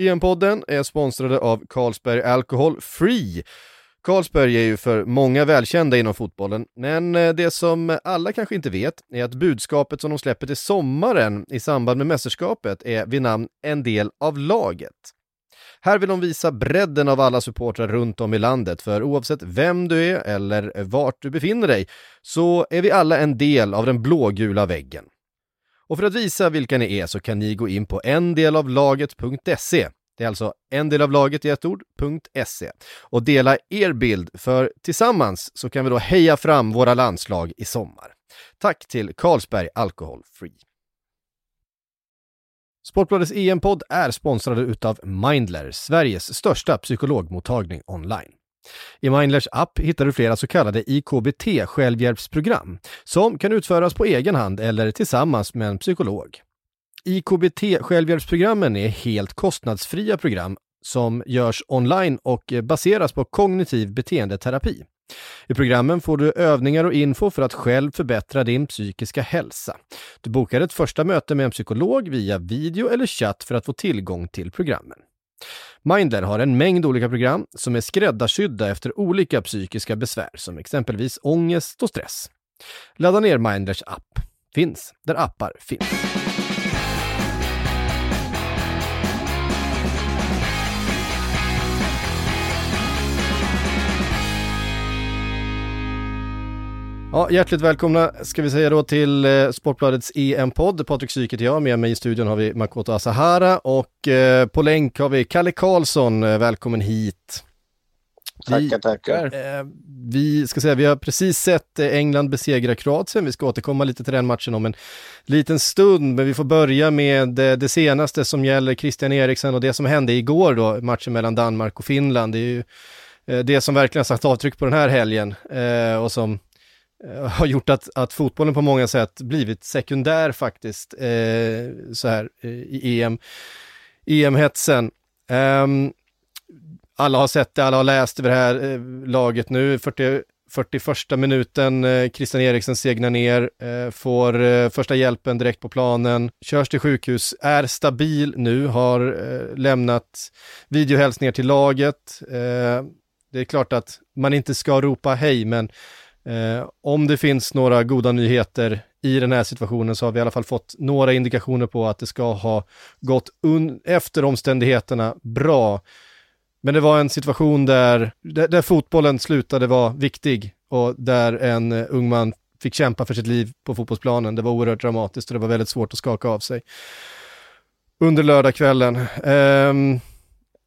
EM-podden är sponsrade av Carlsberg Alcohol Free. Carlsberg är ju för många välkända inom fotbollen, men eh, det som alla kanske inte vet är att budskapet som de släpper till sommaren i samband med mästerskapet är vid namn En del av laget. Här vill de visa bredden av alla supportrar runt om i landet, för oavsett vem du är eller vart du befinner dig så är vi alla en del av den blågula väggen. Och för att visa vilka ni är så kan ni gå in på endelavlaget.se. Det är alltså en del av laget i ett ord, .se. Och dela er bild, för tillsammans så kan vi då heja fram våra landslag i sommar. Tack till Carlsberg Alcohol Free. Sportbladets EM-podd är sponsrade utav Mindler, Sveriges största psykologmottagning online. I Mindlers app hittar du flera så kallade IKBT självhjälpsprogram som kan utföras på egen hand eller tillsammans med en psykolog. IKBT självhjälpsprogrammen är helt kostnadsfria program som görs online och baseras på kognitiv beteendeterapi. I programmen får du övningar och info för att själv förbättra din psykiska hälsa. Du bokar ett första möte med en psykolog via video eller chatt för att få tillgång till programmen. Mindler har en mängd olika program som är skräddarsydda efter olika psykiska besvär som exempelvis ångest och stress. Ladda ner Mindlers app. Finns där appar finns. Ja, hjärtligt välkomna ska vi säga då till eh, Sportbladets EM-podd. Patrik Syk heter jag, med mig i studion har vi Makoto Asahara och eh, på länk har vi Kalle Karlsson. Eh, välkommen hit. Vi, tackar, tackar. Eh, vi ska säga, vi har precis sett England besegra Kroatien. Vi ska återkomma lite till den matchen om en liten stund, men vi får börja med det, senaste som gäller Christian Eriksen och det som hände igår då, matchen mellan Danmark och Finland. Det är ju det som verkligen har satt avtryck på den här helgen och som Eh, har gjort att, att fotbollen på många sätt blivit sekundär faktiskt, eh, så här eh, i EM, EM-hetsen. Um, ehm, alla har sett det, alla har läst över det här eh, laget nu, 40, 41 minuten, eh, Christian Eriksen segnar ner, eh, får eh, första hjälpen direkt på planen, körs till sjukhus, är stabil nu, har eh, lämnat videohälsningar till laget. Eh, det är klart att man inte ska ropa hej, men Eh, om det finns några goda nyheter i den här situationen så har vi i alla fall fått några indikationer på att det ska ha gått efter omständigheterna bra. Men det var en situation där, där, där, fotbollen slutade vara viktig och där en uh, ung man fick kämpa för sitt liv på fotbollsplanen. Det var oerhört dramatiskt och det var väldigt svårt att skaka av sig. Under lördagskvällen. Um,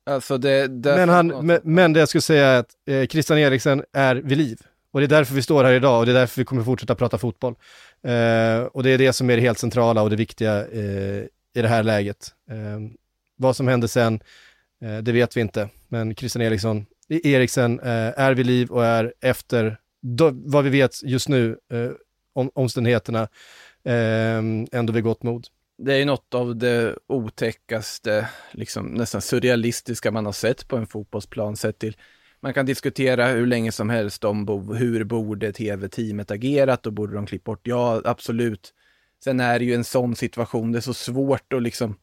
alltså men, han, men, men, det jag skulle säga är att eh, Christian Eriksen är vid liv. Och det är därför vi står här idag och det är därför vi kommer fortsätta prata fotboll. Eh, och det är det som är det helt centrala och det viktiga eh, i det här läget. Eh, vad som händer sen, eh, det vet vi inte. Men Christian Eriksson, e- Eriksen eh, är vid liv och är efter då, vad vi vet just nu, eh, om, omständigheterna, eh, ändå vid gott mod. Det är ju något av det otäckaste, liksom nästan surrealistiska man har sett på en fotbollsplan sett till man kan diskutera hur länge som helst om bo, hur borde tv-teamet agerat och borde de klippt bort? Ja, absolut. Sen är det ju en sån situation, det är så svårt att liksom...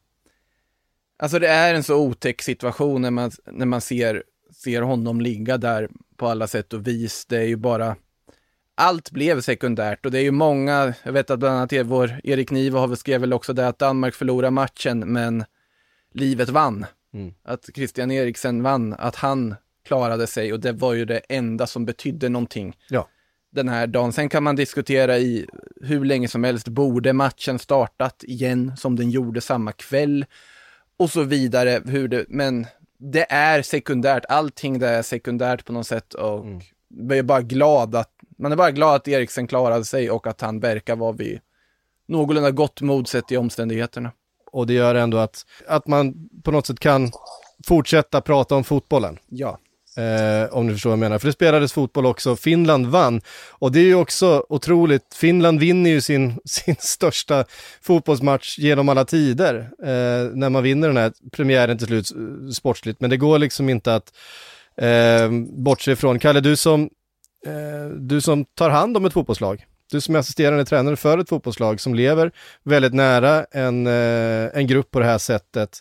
Alltså det är en så otäck situation när man, när man ser, ser honom ligga där på alla sätt och vis. Det är ju bara... Allt blev sekundärt och det är ju många, jag vet att bland annat vår Erik Niva skrev väl också det att Danmark förlorade matchen men livet vann. Mm. Att Christian Eriksen vann, att han klarade sig och det var ju det enda som betydde någonting. Ja. Den här dagen. Sen kan man diskutera i hur länge som helst, borde matchen startat igen som den gjorde samma kväll? Och så vidare, hur det, men det är sekundärt, allting det är sekundärt på något sätt och mm. man är bara glad att, man är bara glad att Eriksen klarade sig och att han verkar vara vid någorlunda gott mod sett i omständigheterna. Och det gör ändå att, att man på något sätt kan fortsätta prata om fotbollen. Ja. Eh, om du förstår vad jag menar. För det spelades fotboll också, Finland vann. Och det är ju också otroligt, Finland vinner ju sin, sin största fotbollsmatch genom alla tider. Eh, när man vinner den här premiären till slut eh, sportsligt. Men det går liksom inte att eh, bortse ifrån. Kalle, du som, eh, du som tar hand om ett fotbollslag. Du som är assisterande tränare för ett fotbollslag som lever väldigt nära en, eh, en grupp på det här sättet.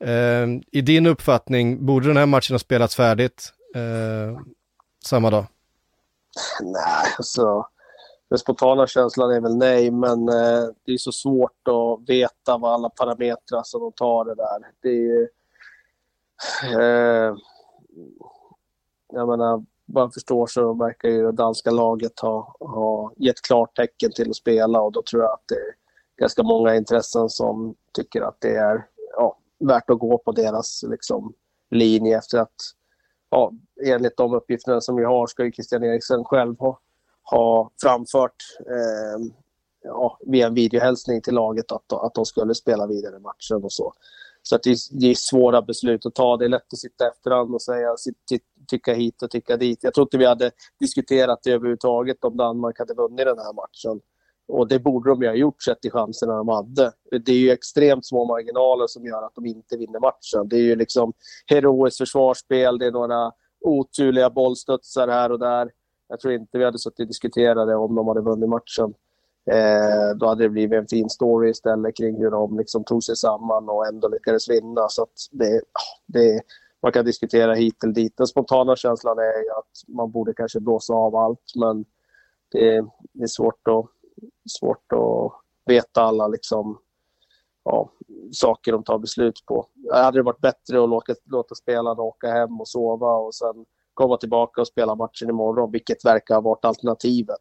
Eh, I din uppfattning, borde den här matchen ha spelats färdigt eh, samma dag? Nej, alltså den spontana känslan är väl nej, men eh, det är så svårt att veta vad alla parametrar som de tar det där. Det är ju... Eh, jag menar, vad jag förstår så verkar ju det danska laget ha, ha gett klartecken till att spela och då tror jag att det är ganska många intressen som tycker att det är ja, värt att gå på deras liksom, linje efter att ja, enligt de uppgifterna som vi har ska ju Christian Eriksen själv ha, ha framfört eh, ja, via en videohälsning till laget att, att de skulle spela vidare matchen och så. Så att det, är, det är svåra beslut att ta. Det är lätt att sitta efterhand och säga, tycka hit och tycka dit. Jag tror inte vi hade diskuterat det överhuvudtaget om Danmark hade vunnit den här matchen. Och det borde de ju ha gjort sett till chanserna de hade. Det är ju extremt små marginaler som gör att de inte vinner matchen. Det är ju liksom heroiskt försvarsspel, det är några oturliga bollstudsar här och där. Jag tror inte vi hade suttit och diskuterat det om de hade vunnit matchen. Eh, då hade det blivit en fin story istället kring hur de liksom tog sig samman och ändå lyckades vinna. Så det, det, man kan diskutera hit eller dit. Den spontana känslan är ju att man borde kanske blåsa av allt, men det, det är svårt att, svårt att veta alla liksom, ja, saker de tar beslut på. Hade det varit bättre att låta, låta spelarna åka hem och sova och sen komma tillbaka och spela matchen imorgon, vilket verkar ha varit alternativet?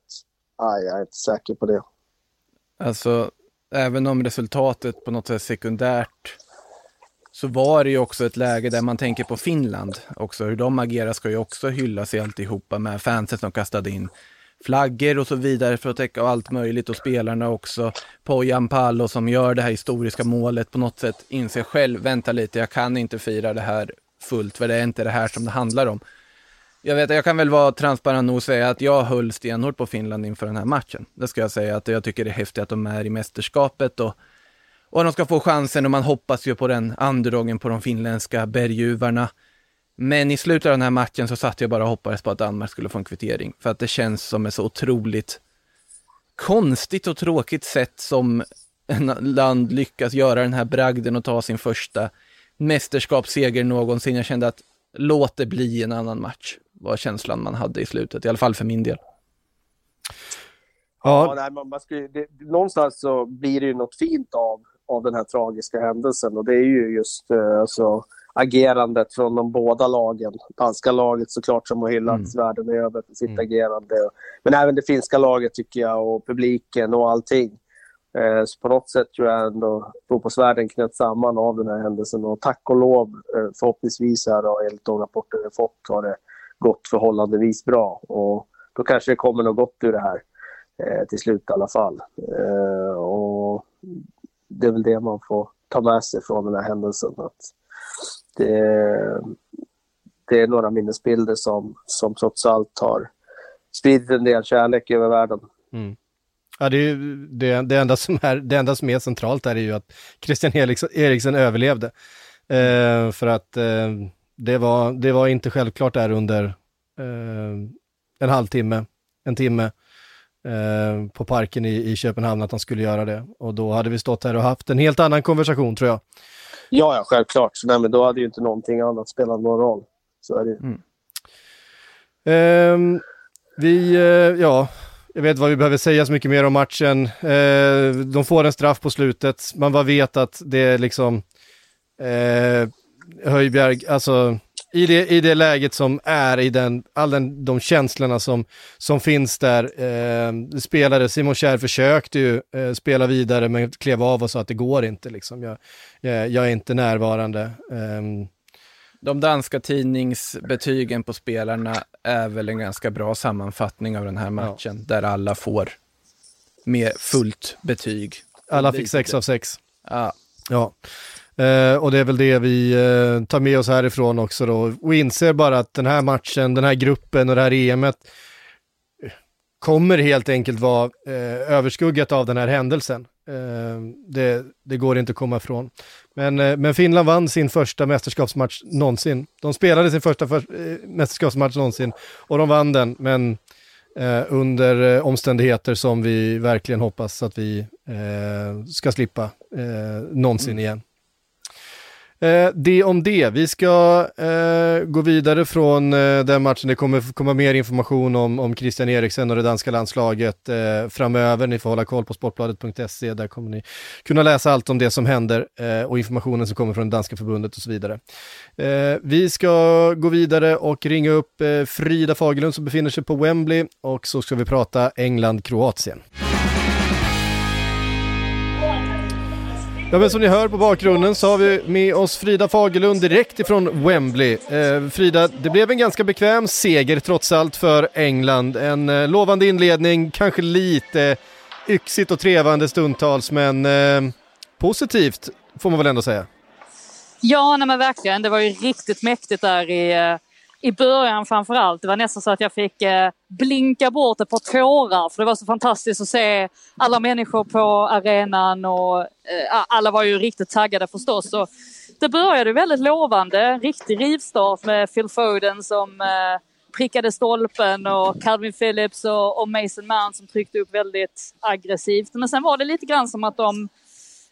Nej, jag är inte säker på det. Alltså, även om resultatet på något sätt är sekundärt så var det ju också ett läge där man tänker på Finland också. Hur de agerar ska ju också hyllas i alltihopa med fansen som kastade in flaggor och så vidare för att täcka allt möjligt och spelarna också. Pojan Palo som gör det här historiska målet på något sätt inser själv, vänta lite, jag kan inte fira det här fullt, för det är inte det här som det handlar om. Jag vet, jag kan väl vara transparent och säga att jag höll stenhårt på Finland inför den här matchen. Det ska jag säga att jag tycker det är häftigt att de är i mästerskapet och, och de ska få chansen och man hoppas ju på den underdogen på de finländska berguvarna. Men i slutet av den här matchen så satt jag bara och hoppades på att Danmark skulle få en kvittering. För att det känns som ett så otroligt konstigt och tråkigt sätt som en land lyckas göra den här bragden och ta sin första mästerskapsseger någonsin. Jag kände att låt det bli en annan match var känslan man hade i slutet, i alla fall för min del. Ja, ja nej, man, man skulle, det, någonstans så blir det ju något fint av, av den här tragiska händelsen och det är ju just eh, alltså, agerandet från de båda lagen. Danska laget såklart som har hyllats mm. världen över för sitt mm. agerande. Men även det finska laget tycker jag och publiken och allting. Eh, så på något sätt tror jag ändå fotbollsvärlden knöt samman av den här händelsen och tack och lov eh, förhoppningsvis här då, enligt de rapporter vi fått har det gått förhållandevis bra. Och då kanske det kommer något gott ur det här eh, till slut i alla fall. Och det är väl det man får ta med sig från den här händelsen. Att det, det är några minnesbilder som, som trots allt har spridit en del kärlek över världen. Mm. Ja, det, är, det, det, enda som är, det enda som är centralt är ju att Christian Eriksen överlevde. Eh, för att eh, det var, det var inte självklart där under eh, en halvtimme, en timme eh, på parken i, i Köpenhamn att han skulle göra det. Och då hade vi stått här och haft en helt annan konversation tror jag. Ja, ja självklart. Så, nej, men då hade ju inte någonting annat spelat någon roll. Så är det mm. um, Vi, uh, ja, jag vet vad vi behöver säga så mycket mer om matchen. Uh, de får en straff på slutet. Man bara vet att det är liksom eh, Höjbjerg, alltså i det, i det läget som är, i den, all den, de känslorna som, som finns där. Eh, spelare, Simon Kjär försökte ju eh, spela vidare men klev av och sa att det går inte liksom. Jag, jag, jag är inte närvarande. Eh, de danska tidningsbetygen på spelarna är väl en ganska bra sammanfattning av den här matchen, ja. där alla får med fullt betyg. Alla fick sex av sex. Ja. ja. Uh, och det är väl det vi uh, tar med oss härifrån också då. Och inser bara att den här matchen, den här gruppen och det här EMet kommer helt enkelt vara uh, överskuggat av den här händelsen. Det, det, går inte att komma ifrån. Men, men Finland vann sin första mästerskapsmatch någonsin. De spelade sin första för, mästerskapsmatch någonsin och de vann den, men under omständigheter som vi verkligen hoppas att vi ska slippa någonsin mm. igen. Eh, det om det. Vi ska eh, gå vidare från eh, den matchen. Det kommer komma mer information om, om Christian Eriksen och det danska landslaget eh, framöver. Ni får hålla koll på sportbladet.se. Där kommer ni kunna läsa allt om det som händer eh, och informationen som kommer från det danska förbundet och så vidare. Eh, vi ska gå vidare och ringa upp eh, Frida Fagerlund som befinner sig på Wembley och så ska vi prata England-Kroatien. Ja men som ni hör på bakgrunden så har vi med oss Frida Fagerlund direkt ifrån Wembley. Eh, Frida, det blev en ganska bekväm seger trots allt för England. En eh, lovande inledning, kanske lite yxigt och trevande stundtals men eh, positivt får man väl ändå säga. Ja, nej men verkligen. Det var ju riktigt mäktigt där i eh, i början framför allt. Det var nästan så att jag fick eh, blinka bort ett par tårar för det var så fantastiskt att se alla människor på arenan och eh, alla var ju riktigt taggade förstås. Så det började väldigt lovande, riktig rivstart med Phil Foden som eh, prickade stolpen och Calvin Phillips och, och Mason Mount som tryckte upp väldigt aggressivt. Men sen var det lite grann som att de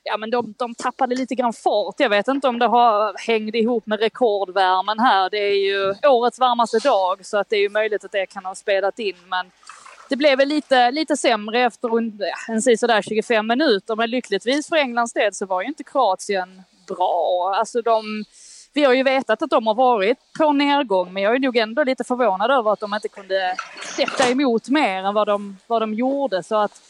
ja, men de, de tappade lite grann fart. Jag vet inte om det har hängt ihop med rekordvärmen här. Det är ju årets varmaste dag så att det är ju möjligt att det kan ha spelat in. Men det blev väl lite, lite sämre efter en sådär 25 minuter. Men lyckligtvis för Englands del så var ju inte Kroatien bra. Alltså de, vi har ju vetat att de har varit på nedgång men jag är nog ändå lite förvånad över att de inte kunde sätta emot mer än vad de, vad de gjorde. Så att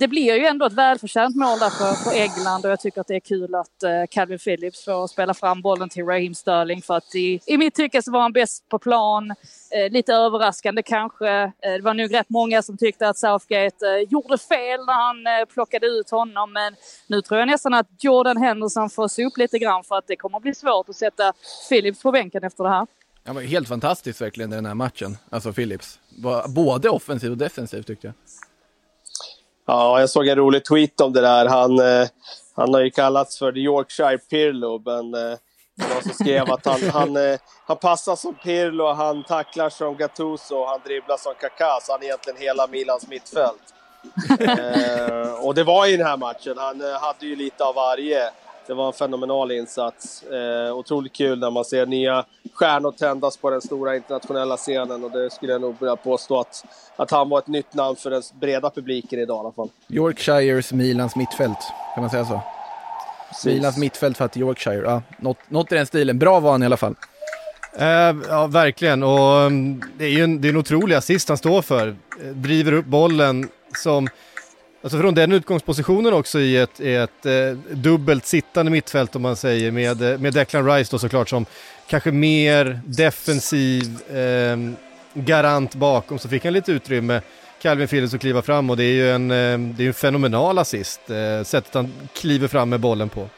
det blir ju ändå ett välförtjänt mål där för, för England och jag tycker att det är kul att eh, Calvin Phillips får spela fram bollen till Raheem Sterling för att i, i mitt tycke så var han bäst på plan. Eh, lite överraskande kanske. Eh, det var nog rätt många som tyckte att Southgate eh, gjorde fel när han eh, plockade ut honom men nu tror jag nästan att Jordan Henderson får se upp lite grann för att det kommer att bli svårt att sätta Phillips på bänken efter det här. Ja, men helt fantastiskt verkligen den här matchen, alltså Phillips. Både offensivt och defensivt tyckte jag. Ja, jag såg en rolig tweet om det där. Han, eh, han har ju kallats för The Yorkshire Pirlo, men eh, någon som skrev att han, han, eh, han passar som Pirlo, han tacklar som Gattuso och han dribblar som Kaká, så han är egentligen hela Milans mittfält. eh, och det var i den här matchen, han eh, hade ju lite av varje det var en fenomenal insats. Eh, otroligt kul när man ser nya stjärnor tändas på den stora internationella scenen och det skulle jag nog vilja påstå att, att han var ett nytt namn för den breda publiken idag i alla fall. Yorkshires Milans mittfält, kan man säga så? Precis. Milans mittfält för att Yorkshire, ja, något, något i den stilen. Bra var han i alla fall. Eh, ja, verkligen. Och um, det är ju en, det är en otrolig assist han står för. Eh, driver upp bollen som Alltså från den utgångspositionen också i ett, ett eh, dubbelt sittande mittfält om man säger med, eh, med Declan Rice då såklart som kanske mer defensiv eh, garant bakom så fick han lite utrymme Calvin Phillips att kliva fram och det är ju en, eh, det är en fenomenal assist, eh, sättet han kliver fram med bollen på.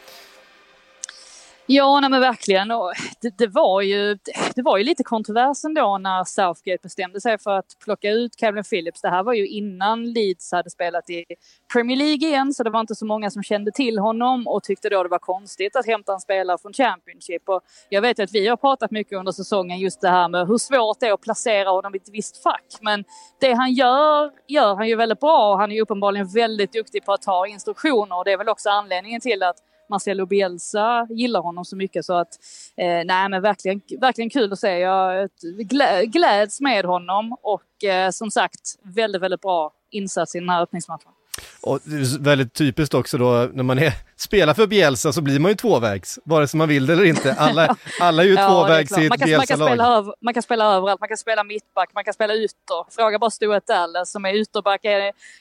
Ja, nej men verkligen. Och det, det, var ju, det var ju lite kontrovers ändå när Southgate bestämde sig för att plocka ut Calvin Phillips. Det här var ju innan Leeds hade spelat i Premier League igen, så det var inte så många som kände till honom och tyckte då det var konstigt att hämta en spelare från Championship. Och jag vet att vi har pratat mycket under säsongen just det här med hur svårt det är att placera honom i ett visst fack. Men det han gör, gör han ju väldigt bra och han är ju uppenbarligen väldigt duktig på att ta instruktioner och det är väl också anledningen till att Marcelo Bielsa gillar honom så mycket så att eh, nej men verkligen, verkligen kul att se. Jag glä, gläds med honom och eh, som sagt väldigt, väldigt bra insats i den här öppningsmatchen. Och väldigt typiskt också då när man är, spelar för Bielsa så blir man ju tvåvägs, vare sig man vill det eller inte. Alla, alla är ju ja, tvåvägs i ett Bielsa-lag. Man kan spela överallt, man kan spela mittback, man kan spela ytter. Fråga bara Stuart Dallas som är ytterback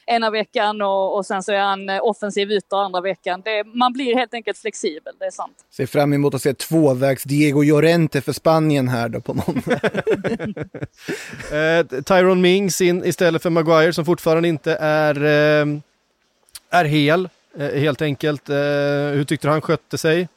ena veckan och, och sen så är han offensiv ytter andra veckan. Det, man blir helt enkelt flexibel, det är sant. Ser fram emot att se tvåvägs Diego Llorente för Spanien här då på måndag. eh, Tyron Mings in istället för Maguire som fortfarande inte är eh, är hel, eh, helt enkelt. Eh, hur tyckte du han skötte sig?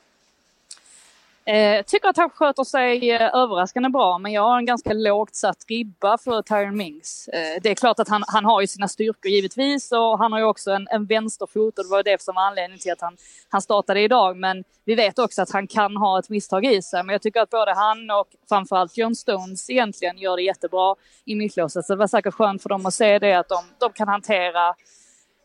Eh, jag tycker att han sköter sig överraskande bra, men jag har en ganska lågt satt ribba för Tyron Mings. det är klart att han, han har ju sina styrkor givetvis och han har ju också en, en vänsterfot och det var det som var anledningen till att han, han startade idag. Men vi vet också att han kan ha ett misstag i sig. Men jag tycker att både han och framförallt John Stones egentligen gör det jättebra i mittlåset. Så det var säkert skönt för dem att se det, att de, de kan hantera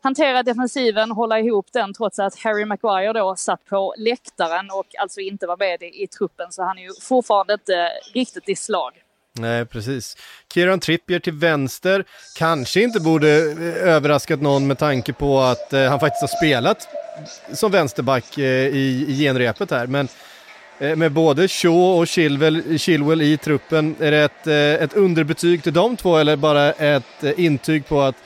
hantera defensiven, hålla ihop den trots att Harry Maguire då satt på läktaren och alltså inte var med i, i truppen. Så han är ju fortfarande inte riktigt i slag. Nej, precis. Kieran Trippier till vänster kanske inte borde eh, överraskat någon med tanke på att eh, han faktiskt har spelat som vänsterback eh, i, i genrepet här. Men eh, med både Shaw och Chilwell, Chilwell i truppen, är det ett, eh, ett underbetyg till de två eller bara ett eh, intyg på att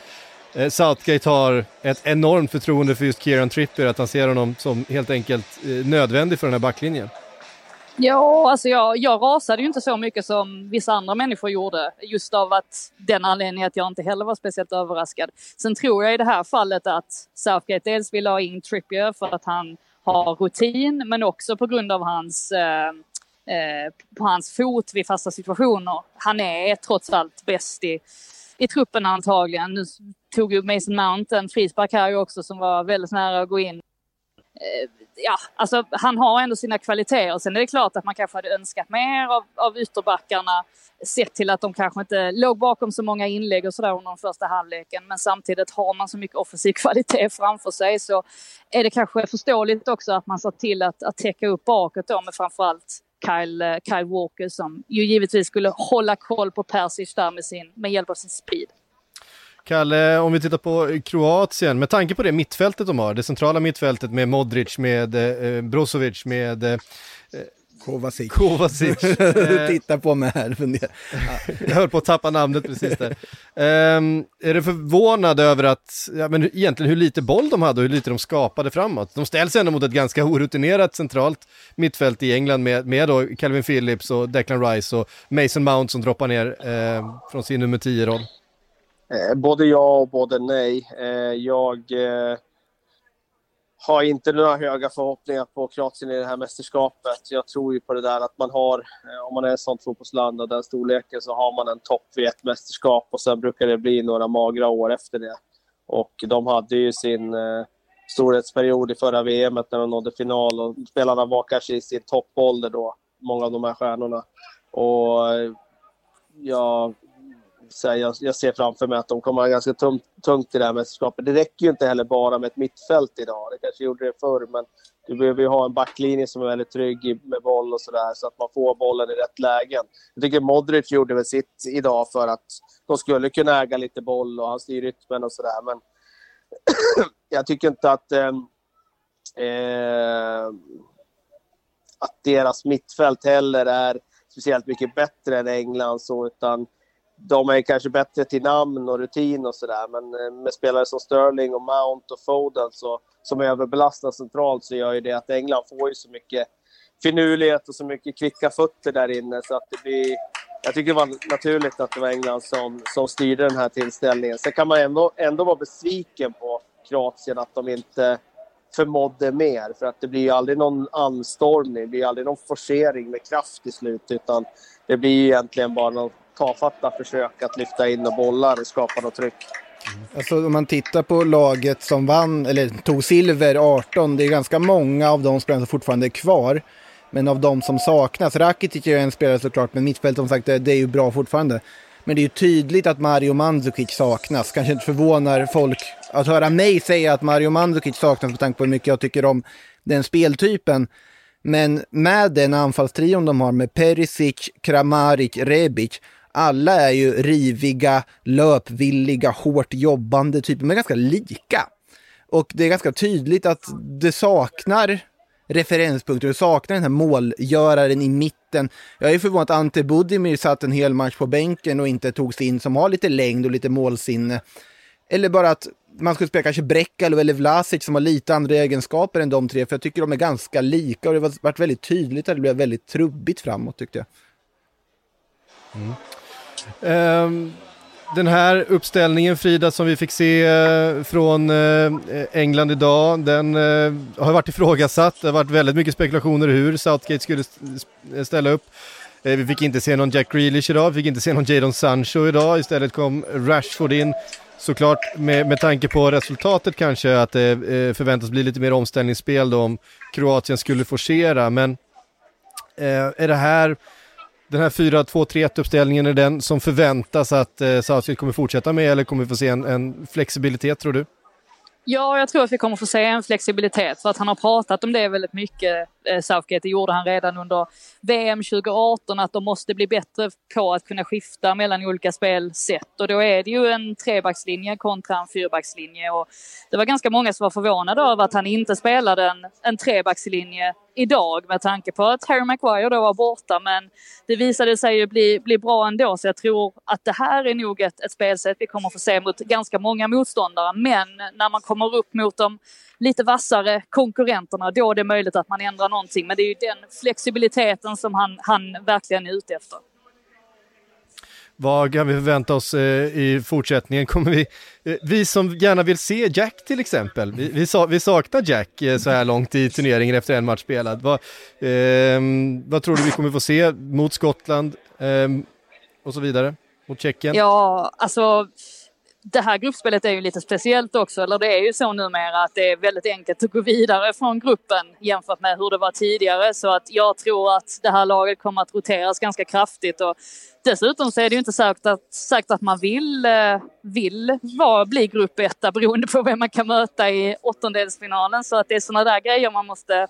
Eh, Southgate har ett enormt förtroende för just Kieran Trippier, att han ser honom som helt enkelt eh, nödvändig för den här backlinjen? Ja, alltså jag, jag rasade ju inte så mycket som vissa andra människor gjorde. Just av att den anledningen att jag inte heller var speciellt överraskad. Sen tror jag i det här fallet att Southgate dels vill ha in Trippier för att han har rutin, men också på grund av hans eh, eh, på hans fot vid fasta situationer. Han är trots allt bäst i, i truppen antagligen. Nu tog ju Mason Mount en frispark här också som var väldigt nära att gå in. Eh, ja, alltså han har ändå sina kvaliteter. Sen är det klart att man kanske hade önskat mer av, av ytterbackarna. Sett till att de kanske inte låg bakom så många inlägg och sådär under den första halvleken. Men samtidigt har man så mycket offensiv kvalitet framför sig så är det kanske förståeligt också att man sa till att, att täcka upp bakåt då med framförallt Kyle, eh, Kyle Walker som ju givetvis skulle hålla koll på Persic där med, sin, med hjälp av sin speed. Kalle, om vi tittar på Kroatien, med tanke på det mittfältet de har, det centrala mittfältet med Modric, med eh, Brozovic, med eh, Kovacic. Kovacic. Titta på mig här. jag höll på att tappa namnet precis där. Um, är du förvånad över att, ja, men egentligen hur lite boll de hade och hur lite de skapade framåt? De ställs ändå mot ett ganska orutinerat centralt mittfält i England med, med då Calvin Phillips och Declan Rice och Mason Mount som droppar ner eh, från sin nummer 10-roll. Eh, både ja och både nej. Eh, jag eh, har inte några höga förhoppningar på Kroatien i det här mästerskapet. Jag tror ju på det där att man har, eh, om man är ett sånt fotbollsland av den storleken så har man en topp vid ett mästerskap och sen brukar det bli några magra år efter det. Och de hade ju sin eh, storhetsperiod i förra VM när de nådde final och spelarna var kanske i sin toppålder då, många av de här stjärnorna. Och eh, ja, så här, jag, jag, ser framför mig att de kommer ha ganska tungt, tungt i det här mästerskapet. Det räcker ju inte heller bara med ett mittfält idag. Det kanske gjorde det förr, men du behöver ju ha en backlinje som är väldigt trygg med boll och sådär, så att man får bollen i rätt lägen. Jag tycker Modric gjorde väl sitt idag för att de skulle kunna äga lite boll och han styr rytmen och sådär, men jag tycker inte att eh, eh, att deras mittfält heller är speciellt mycket bättre än Englands, utan de är kanske bättre till namn och rutin och sådär. Men eh, med spelare som Sterling och Mount och Foden så, som överbelastar centralt så gör ju det att England får ju så mycket finurlighet och så mycket kvicka fötter där inne. Så att det blir, jag tycker det var naturligt att det var England som, som styrde den här tillställningen. Sen kan man ändå, ändå vara besviken på Kroatien att de inte förmådde mer. För att det blir ju aldrig någon anstormning, det blir aldrig någon forcering med kraft till slut. Utan det blir ju egentligen bara något tafatta försök att lyfta in och bollar och skapa något tryck. Alltså om man tittar på laget som vann, eller tog silver 18, det är ganska många av de spelarna som fortfarande är kvar. Men av de som saknas, Rakitic är en spelare såklart, men mittfältet som sagt, det är ju bra fortfarande. Men det är ju tydligt att Mario Mandzukic saknas. Kanske inte förvånar folk att höra mig säga att Mario Mandzukic saknas med tanke på hur mycket jag tycker om den speltypen. Men med den anfallstrion de har med Perisic, Kramaric, Rebic alla är ju riviga, löpvilliga, hårt jobbande typer, men ganska lika. Och det är ganska tydligt att det saknar referenspunkter, det saknar den här målgöraren i mitten. Jag är förvånad att Ante Budimir satt en hel match på bänken och inte togs in som har lite längd och lite målsinne. Eller bara att man skulle spela kanske Brekalo eller Vlasic som har lite andra egenskaper än de tre, för jag tycker de är ganska lika och det har varit väldigt tydligt att det blev väldigt trubbigt framåt tyckte jag. Mm. Um, den här uppställningen Frida som vi fick se uh, från uh, England idag, den uh, har varit ifrågasatt. Det har varit väldigt mycket spekulationer hur Southgate skulle ställa upp. Vi fick inte se någon Jack Grealish idag, vi fick inte se någon Jadon Sancho idag. Istället kom Rashford in. Såklart med, med tanke på resultatet kanske att det förväntas bli lite mer omställningsspel då om Kroatien skulle forcera. Men är det här den här 4-2-3-1 uppställningen är den som förväntas att eh, Southgate kommer fortsätta med eller kommer vi få se en, en, flexibilitet tror du? Ja, jag tror att vi kommer få se en flexibilitet för att han har pratat om det väldigt mycket, Eh, Southgate. Det gjorde han redan under VM 2018, att de måste bli bättre på att kunna skifta mellan olika spelsätt. Och då är det ju en trebackslinje kontra en fyrbackslinje. Och det var ganska många som var förvånade över att han inte spelade en, en trebackslinje idag med tanke på att Harry Maguire då var borta. Men det visade sig ju bli, bli bra ändå, så jag tror att det här är nog ett, ett spelsätt vi kommer få se mot ganska många motståndare. Men när man kommer upp mot de lite vassare konkurrenterna, då är det möjligt att man ändrar någonting. Men det är ju den flexibiliteten som han, han verkligen är ute efter. Vad kan vi förvänta oss eh, i fortsättningen? Kommer vi, eh, vi som gärna vill se Jack till exempel, vi, vi, vi saknar Jack eh, så här långt i turneringen efter en match spelad. Vad, ehm, vad tror du vi kommer få se mot Skottland ehm, och så vidare, mot Tjeckien? Ja, alltså det här gruppspelet är ju lite speciellt också, eller det är ju så numera att det är väldigt enkelt att gå vidare från gruppen jämfört med hur det var tidigare. Så att jag tror att det här laget kommer att roteras ganska kraftigt och dessutom så är det ju inte säkert att, säkert att man vill, eh, vill vara, bli gruppetta beroende på vem man kan möta i åttondelsfinalen. Så att det är sådana där grejer man måste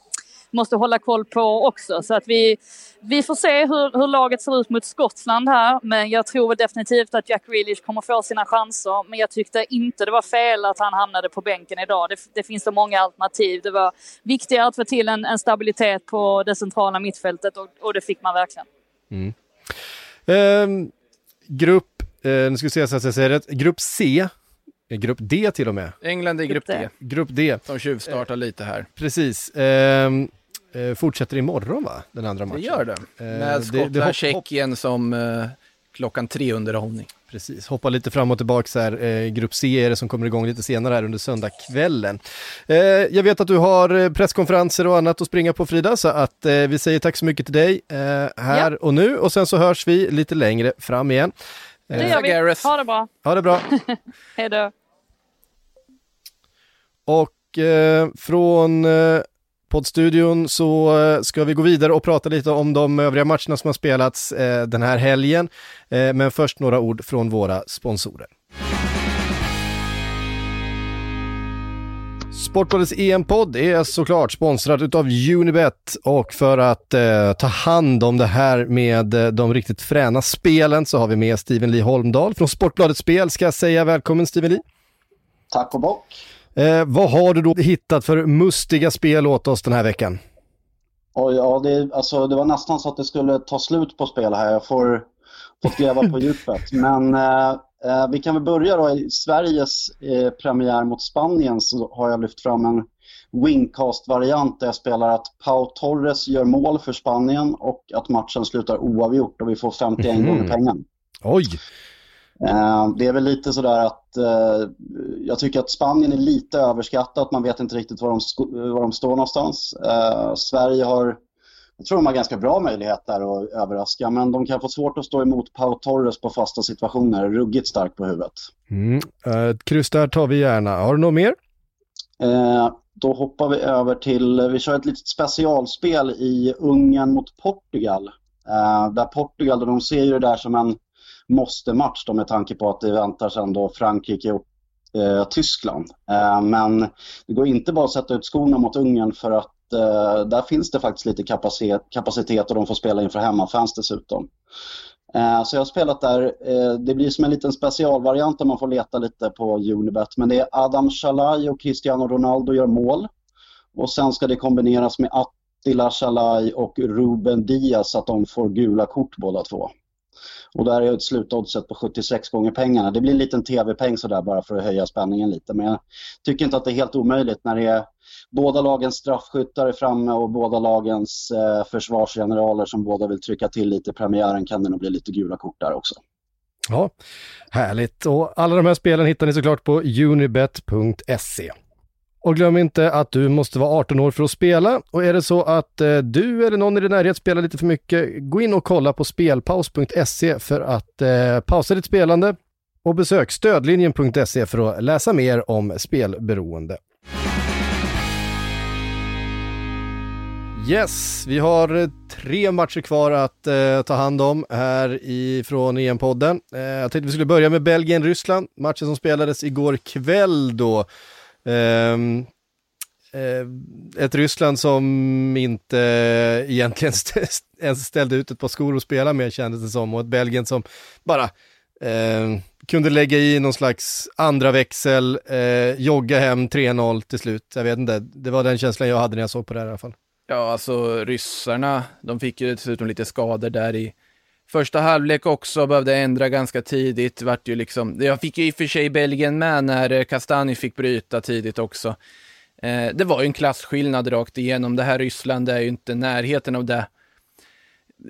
måste hålla koll på också. Så att vi, vi får se hur, hur laget ser ut mot Skottland här. Men jag tror definitivt att Jack Grealish kommer få sina chanser. Men jag tyckte inte det var fel att han hamnade på bänken idag. Det, det finns så många alternativ. Det var viktigare att få till en, en stabilitet på det centrala mittfältet och, och det fick man verkligen. Mm. Eh, grupp, eh, nu ska vi se så att jag säger rätt, grupp C Grupp D till och med. England i grupp D. Grupp D. Som tjuvstartar lite här. Precis. Eh, eh, fortsätter imorgon va? Den andra matchen. Det gör det. Med Skottland, Tjeckien som eh, klockan tre underhållning. Precis, hoppa lite fram och tillbaka här. Eh, grupp C är det som kommer igång lite senare här under söndagskvällen. Eh, jag vet att du har eh, presskonferenser och annat att springa på Frida, så att eh, vi säger tack så mycket till dig eh, här ja. och nu och sen så hörs vi lite längre fram igen. Det gör vi. Ha det bra. Ha det bra. Hej då. Och eh, från eh, poddstudion så eh, ska vi gå vidare och prata lite om de övriga matcherna som har spelats eh, den här helgen. Eh, men först några ord från våra sponsorer. Sportbladets EM-podd är såklart sponsrad av Unibet och för att eh, ta hand om det här med eh, de riktigt fräna spelen så har vi med Steven Lee Holmdahl från Sportbladets Spel. Ska jag säga välkommen Steven Lee. Tack och bock. Eh, vad har du då hittat för mustiga spel åt oss den här veckan? Oh, ja, det, alltså, det var nästan så att det skulle ta slut på spel här. Jag får, fått gräva på djupet. Men eh, eh, vi kan väl börja då. I Sveriges eh, premiär mot Spanien så har jag lyft fram en wingcast-variant där jag spelar att Pau Torres gör mål för Spanien och att matchen slutar oavgjort och vi får 51 mm. gånger pengarna. Oj! Eh, det är väl lite sådär att eh, jag tycker att Spanien är lite överskattat. Man vet inte riktigt var de, var de står någonstans. Eh, Sverige har, jag tror de har ganska bra möjligheter att överraska, men de kan få svårt att stå emot Pau Torres på fasta situationer. Ruggigt starkt på huvudet. Mm. Ett kryss där tar vi gärna. Har du något mer? då hoppar vi över till, vi kör ett litet specialspel i Ungern mot Portugal. där Portugal, de ser ju det där som en måste-match med tanke på att det väntar sen då Frankrike och eh, Tyskland. Eh, men det går inte bara att sätta ut skorna mot Ungern för att eh, där finns det faktiskt lite kapacitet, kapacitet och de får spela inför hemmafans dessutom. Eh, så jag har spelat där. Eh, det blir som en liten specialvariant där man får leta lite på Unibet. Men det är Adam Shalai och Cristiano Ronaldo gör mål. Och sen ska det kombineras med Attila Shalai och Ruben Diaz så att de får gula kort båda två. Och där är ett slutoddset på 76 gånger pengarna. Det blir en liten tv-peng sådär bara för att höja spänningen lite. Men jag tycker inte att det är helt omöjligt när det är båda lagens straffskyttar är framme och båda lagens eh, försvarsgeneraler som båda vill trycka till lite i premiären kan det nog bli lite gula kort där också. Ja, härligt. Och alla de här spelen hittar ni såklart på unibet.se. Och glöm inte att du måste vara 18 år för att spela. Och är det så att eh, du eller någon i din närhet spelar lite för mycket, gå in och kolla på spelpaus.se för att eh, pausa ditt spelande och besök stödlinjen.se för att läsa mer om spelberoende. Yes, vi har eh, tre matcher kvar att eh, ta hand om här ifrån EM-podden. Eh, jag tänkte vi skulle börja med Belgien-Ryssland, matchen som spelades igår kväll då. Ehm, eh, ett Ryssland som inte egentligen st ens ställde ut ett par skor att spela med kändes det som och ett Belgien som bara eh, kunde lägga i någon slags andra växel, eh, jogga hem 3-0 till slut. Jag vet inte, det var den känslan jag hade när jag såg på det här i alla fall. Ja, alltså ryssarna, de fick ju dessutom lite skador där i första halvlek också, behövde ändra ganska tidigt. Vart ju liksom, jag fick ju i och för sig Belgien med när Kastani fick bryta tidigt också. Eh, det var ju en klasskillnad rakt igenom. Det här Ryssland är ju inte närheten av det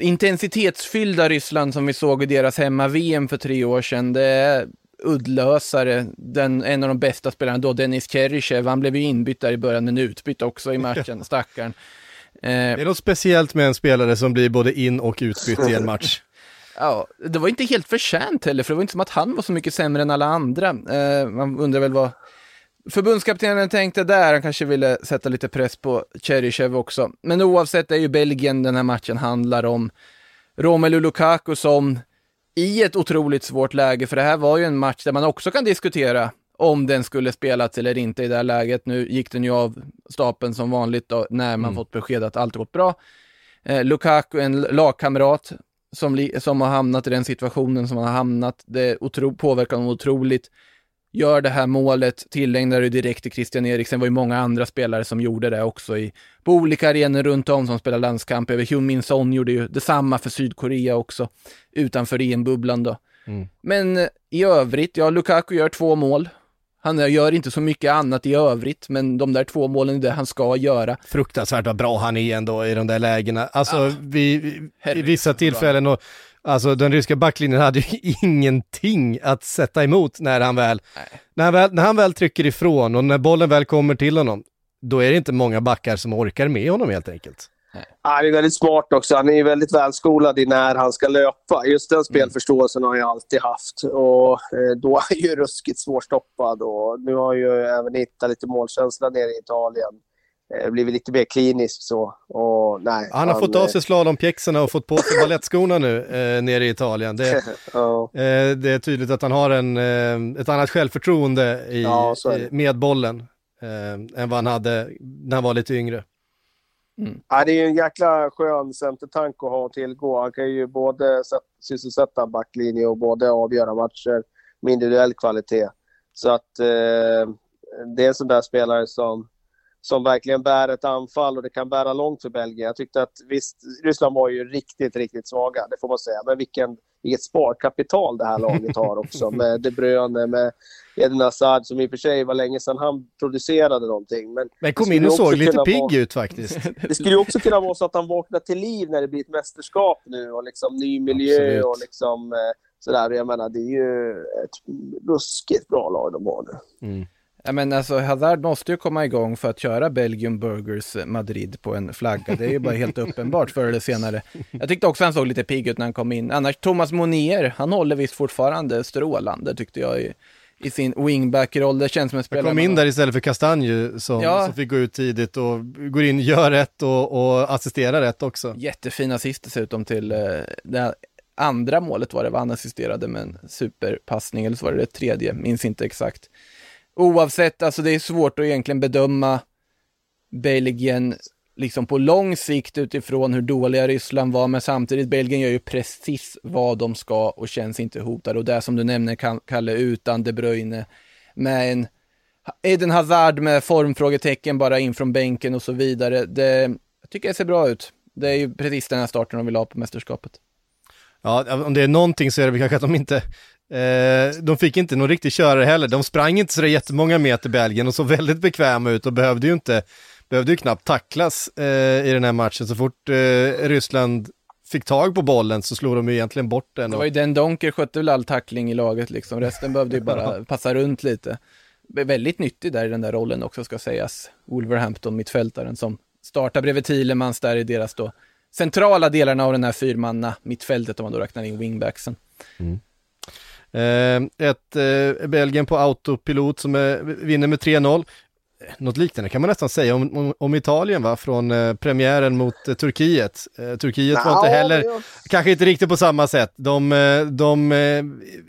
intensitetsfyllda Ryssland som vi såg i deras hemma-VM för tre år sedan. Det är uddlösare. Den, en av de bästa spelarna då, Dennis Cheryshev, han blev ju inbytt där i början, men utbytt också i matchen, stackaren. Eh, det är något speciellt med en spelare som blir både in och utbytt i en match. Ja, det var inte helt förtjänt heller, för det var inte som att han var så mycket sämre än alla andra. Eh, man undrar väl vad förbundskaptenen tänkte där, han kanske ville sätta lite press på Cheryshev också. Men oavsett är ju Belgien den här matchen handlar om. Romelu Lukaku som i ett otroligt svårt läge, för det här var ju en match där man också kan diskutera om den skulle spelats eller inte i det här läget. Nu gick den ju av stapeln som vanligt då, när man mm. fått besked att allt gått bra. Eh, Lukaku, en lagkamrat som, som har hamnat i den situationen som han har hamnat, det otro, påverkar honom otroligt gör det här målet, tillägnar det direkt till Christian Eriksen. Det var ju många andra spelare som gjorde det också i, på olika arenor runt om som spelar landskamp. Hyun Min Son gjorde ju detsamma för Sydkorea också, utanför EM-bubblan då. Mm. Men eh, i övrigt, ja, Lukaku gör två mål. Han gör inte så mycket annat i övrigt, men de där två målen är det han ska göra. Fruktansvärt vad bra han är ändå i de där lägena. Alltså, ja. vi, i vissa tillfällen och Alltså den ryska backlinjen hade ju ingenting att sätta emot när han väl, när han väl, när han väl trycker ifrån och när bollen väl kommer till honom, då är det inte många backar som orkar med honom helt enkelt. Han är väldigt smart också. Han är väldigt välskolad i när han ska löpa. Just den spelförståelsen har jag alltid haft. Och eh, då är han ju ruskigt svårstoppad. Och nu har ju även hittat lite målkänsla nere i Italien. Eh, blivit lite mer klinisk så. Och, nej, han har han, fått av sig slalompjäxorna och fått på sig balettskorna nu eh, nere i Italien. Det, ja. eh, det är tydligt att han har en, eh, ett annat självförtroende i, ja, med bollen eh, än vad han hade när han var lite yngre. Mm. Ja, det är ju en jäkla skön centertank att ha att tillgå. Han kan ju både sysselsätta backlinje och både avgöra matcher med individuell kvalitet. Så att eh, det är en sån där spelare som som verkligen bär ett anfall och det kan bära långt för Belgien. Jag tyckte att visst, Ryssland var ju riktigt, riktigt svaga, det får man säga. Men vilken, vilket sparkapital det här laget har också med De Bruyne, med Eden Hazard som i och för sig var länge sedan han producerade någonting. Men, men kom in och såg lite pigg vara, ut faktiskt. Det skulle ju också kunna vara så att han vaknar till liv när det blir ett mästerskap nu och liksom ny miljö Absolut. och liksom eh, sådär. Jag menar, det är ju ett ruskigt bra lag de har nu. Mm. Ja, men alltså Hazard måste ju komma igång för att köra Belgium Burgers Madrid på en flagga. Det är ju bara helt uppenbart förr eller senare. Jag tyckte också han såg lite pigg ut när han kom in. Annars Thomas Monier, han håller visst fortfarande strålande tyckte jag i, i sin wingback-roll. Det känns som en spelare. Han kom in där istället för Kastanju som, ja. som fick gå ut tidigt och går in, gör rätt och, och assisterar rätt också. Jättefin assist dessutom till eh, det andra målet var det, var han assisterade med en superpassning, eller så var det det tredje, minns inte exakt oavsett, alltså det är svårt att egentligen bedöma Belgien liksom på lång sikt utifrån hur dåliga Ryssland var, men samtidigt Belgien gör ju precis vad de ska och känns inte hotade. Och det som du nämner, Kalle, utan De Bruyne, med en Eden Hazard med formfrågetecken bara in från bänken och så vidare. Det, jag tycker det ser bra ut. Det är ju precis den här starten de vill ha på mästerskapet. Ja, om det är någonting så är det väl kanske att de inte Eh, de fick inte någon riktig körare heller. De sprang inte så jättemånga meter Belgien och såg väldigt bekväma ut och behövde ju inte, behövde ju knappt tacklas eh, i den här matchen. Så fort eh, Ryssland fick tag på bollen så slog de ju egentligen bort den. Det var ju den Donker skötte väl all tackling i laget liksom. Resten behövde ju bara passa runt lite. Väldigt nyttig där i den där rollen också ska sägas. Wolverhampton, mittfältaren som startar bredvid Thielemans där i deras då centrala delarna av den här fyrmanna mittfältet om man då räknar in wingbacksen. Mm. Eh, ett eh, Belgien på autopilot som är, vinner med 3-0. något liknande kan man nästan säga om, om, om Italien va, från eh, premiären mot eh, Turkiet. Eh, Turkiet var inte heller, jag- kanske inte riktigt på samma sätt. De, eh, de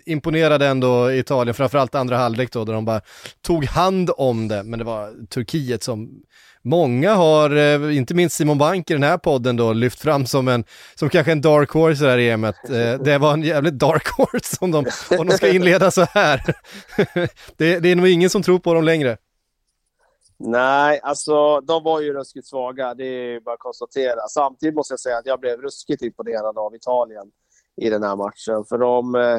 imponerade ändå Italien, framförallt andra halvlek då, där de bara tog hand om det. Men det var Turkiet som många har, eh, inte minst Simon Bank i den här podden då, lyft fram som en, som kanske en dark horse i det här EMet. Eh, det var en jävligt dark horse om de, om de ska inleda så här. det, det är nog ingen som tror på dem längre. Nej, alltså de var ju ruskigt svaga. Det är ju bara att konstatera. Samtidigt måste jag säga att jag blev ruskigt imponerad av Italien i den här matchen. För de, eh,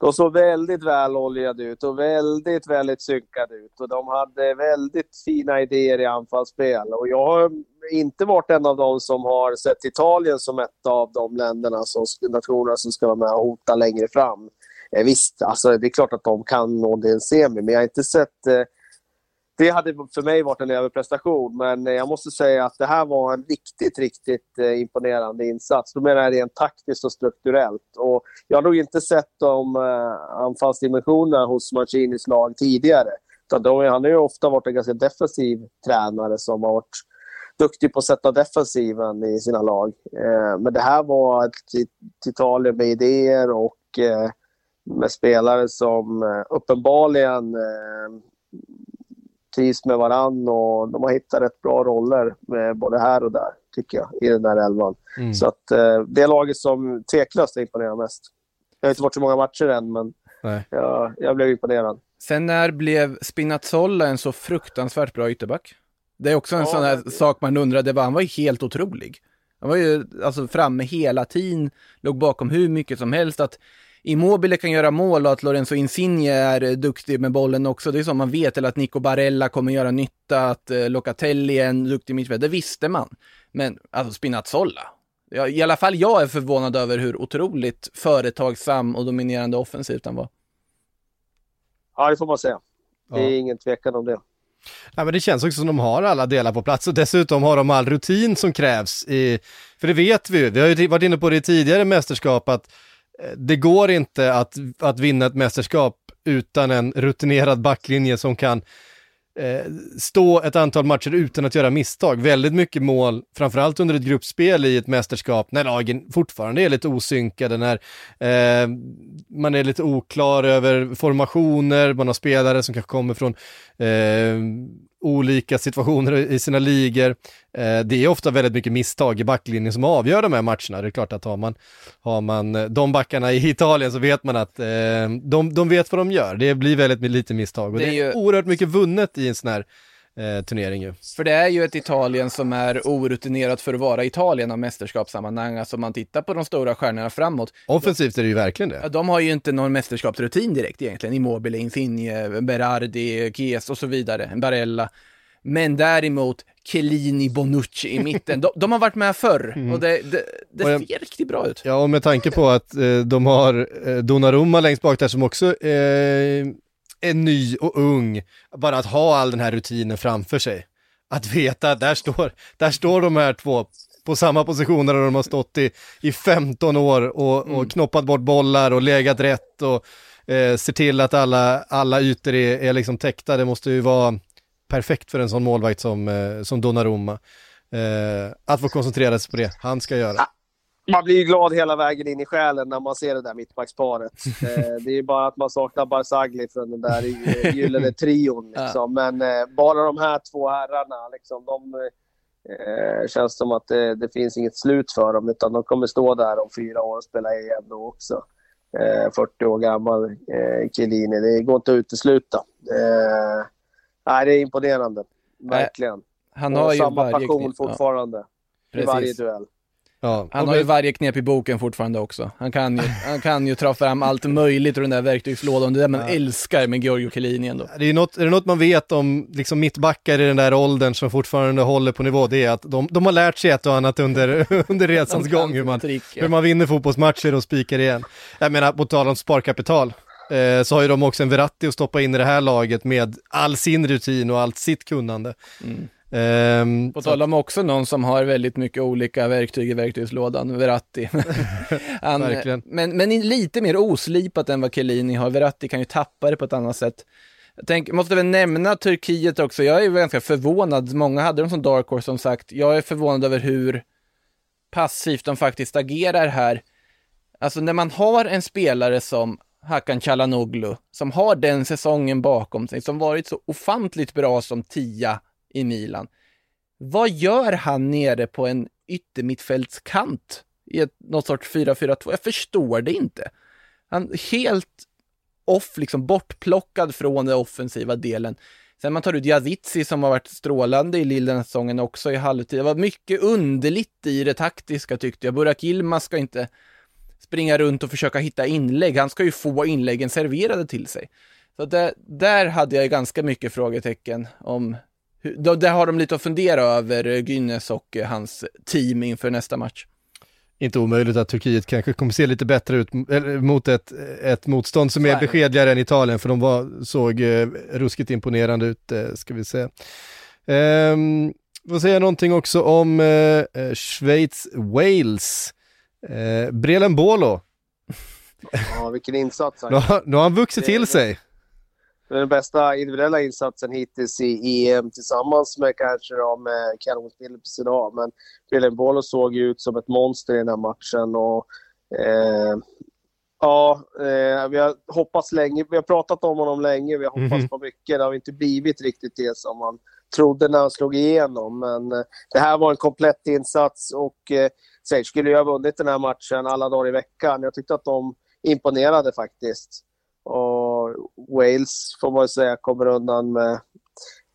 de såg väldigt väloljade ut och väldigt, väldigt synkade ut. Och de hade väldigt fina idéer i anfallsspel. Och jag har inte varit en av dem som har sett Italien som ett av de länderna, som, nationerna som ska vara med och hota längre fram. Eh, visst, alltså, det är klart att de kan nå det en semi, men jag har inte sett eh, det hade för mig varit en överprestation, men eh, jag måste säga att det här var en riktigt, riktigt eh, imponerande insats. Då menar jag rent taktiskt och strukturellt. Och jag har nog inte sett de eh, anfallsdimensionerna hos Mancinis lag tidigare. Utan han har ju ofta varit en ganska defensiv tränare som har varit duktig på att sätta defensiven i sina lag. Eh, men det här var ett Italien med idéer och eh, med spelare som eh, uppenbarligen eh, trivs med varann och de har hittat rätt bra roller med både här och där, tycker jag, i den där elvan. Mm. Så att eh, det är laget som tveklöst imponerar mest. Jag har inte varit så många matcher än, men jag, jag blev imponerad. Sen när blev Spinazzola en så fruktansvärt bra ytterback? Det är också en Ja, sån här det- sak man undrade, var, han var ju helt otrolig. Han var ju alltså framme hela tiden, låg bakom hur mycket som helst. Att Immobile kan göra mål och att Lorenzo Insigne är eh, duktig med bollen också, det är som man vet. Eller att Nico Barella kommer göra nytta, att eh, Locatelli är en duktig mittfältare, det visste man. Men alltså Spinazzola, ja, i alla fall jag är förvånad över hur otroligt företagsam och dominerande offensivt han var. Ja, det får man säga. Det är Ja. ingen tvekan om det. Ja, men det känns också som de har alla delar på plats och dessutom har de all rutin som krävs. I, för det vet vi ju, vi har ju varit inne på det i tidigare mästerskap, att det går inte att, att vinna ett mästerskap utan en rutinerad backlinje som kan eh, stå ett antal matcher utan att göra misstag. Väldigt mycket mål, framförallt under ett gruppspel i ett mästerskap, när lagen fortfarande är lite osynkade, när eh, man är lite oklar över formationer, man har spelare som kanske kommer från eh, olika situationer i sina ligor. Eh, det är ofta väldigt mycket misstag i backlinjen som avgör de här matcherna. Det är klart att har man, har man eh, de backarna i Italien så vet man att eh, de, de vet vad de gör. Det blir väldigt lite misstag och Det det är är, ju- oerhört mycket vunnet i en sån här eh, turnering ju. För det är ju ett Italien som är orutinerat för att vara Italien av mästerskapssammanhang. Alltså om man tittar på de stora stjärnorna framåt. Offensivt är det ju verkligen det. de har ju inte någon mästerskapsrutin direkt egentligen. Immobile, Insigne, Berardi, Chies och så vidare. Barella. Men däremot Chiellini, Bonucci i mitten. De, de har varit med förr och det, det, det jag- ser riktigt bra ut. Ja, och med tanke på att eh, de har eh, Donnarumma längst bak där som också eh, är ny och ung. Bara att ha all den här rutinen framför sig. Att veta att där står, där står de här två på samma positioner där de har stått i, i 15 år och, och knoppat bort bollar och legat rätt och eh, ser till att alla, alla ytor är, är liksom täckta. Det måste ju vara perfekt för en sån målvakt som, eh, som Donnarumma. Eh, att få koncentrera sig på det han ska göra. Man blir ju glad hela vägen in i själen när man ser det där mittbacksparet. eh, det är ju bara att man saknar Barzagli från den där gyllene trion. Liksom. Men eh, bara de här två herrarna, liksom, de eh, känns som att det, det finns inget slut för dem. Utan de kommer stå där om fyra år och spela EM då också. Eh, 40 år gammal eh, Chiellini. Det går inte att utesluta. Eh, nej, det är imponerande. Verkligen. Han och har ju samma passion. Ja, fortfarande. I varje duell. Ja, Han har ju varje knep i boken fortfarande också. Han kan ju, han kan ju ta fram allt möjligt ur den där verktygslådan. Det där man älskar med Giorgio Chiellini ändå. Det är, något, är det något man vet om liksom mittbackar i den där åldern som fortfarande håller på nivå, det är att de, de har lärt sig ett och annat under, under resans gång, hur man, trick, ja. hur man vinner fotbollsmatcher och spikar igen. Jag menar, på tal om sparkapital, eh, så har ju de också en Verratti att stoppa in i det här laget med all sin rutin och allt sitt kunnande. Mm. Ehm, På tal om också någon som har väldigt mycket olika verktyg i verktygslådan, Verratti. Han, Verkligen. men, men lite mer oslipat än vad Chiellini har. Verratti kan ju tappa det på ett annat sätt. Jag tänk, måste väl nämna Turkiet också. Jag är ganska förvånad. Många hade dem som dark horse som sagt. Jag är förvånad över hur passivt de faktiskt agerar här. Alltså när man har en spelare som Hakan Çalhanoğlu, som har den säsongen bakom sig, som varit så ofantligt bra som tia i Milan. Vad gör han nere på en yttermittfältskant i ett, något sorts 4-4-2? Jag förstår det inte. Han helt off, liksom bortplockad från den offensiva delen. Sen man tar ut Jazitsi som har varit strålande i Lille den här säsongen också i halvtid. Det var mycket underligt i det taktiska tyckte jag. Burak Yilmaz ska inte springa runt och försöka hitta inlägg. Han ska ju få inläggen serverade till sig. Så det, där hade jag ganska mycket frågetecken om där har de lite att fundera över, Gynnes och hans team inför nästa match. Inte omöjligt att Turkiet kanske kommer se lite bättre ut mot ett, ett motstånd som är beskedligare än Italien, för de var, såg eh, ruskigt imponerande ut, eh, ska vi säga. Eh, får säga någonting också om eh, eh Schweiz-Wales. Eh, Brelen Bolo. Ja, vilken insats. nu, har, nu har han vuxit till sig. Den bästa individuella insatsen hittills i EM tillsammans med kanske då med Callum Phillips idag. Men Brelen Bolo såg ju ut som ett monster i den här matchen. Och, eh, ja, eh, vi har hoppats länge. Vi har pratat om honom länge. Vi har hoppats mm. på mycket. Det har inte blivit riktigt det som man trodde när han slog igenom. Men eh, det här var en komplett insats och eh, Sage skulle ju ha vunnit den här matchen alla dagar i veckan. Jag tyckte att de imponerade faktiskt. Och Wales får man säga kommer undan med,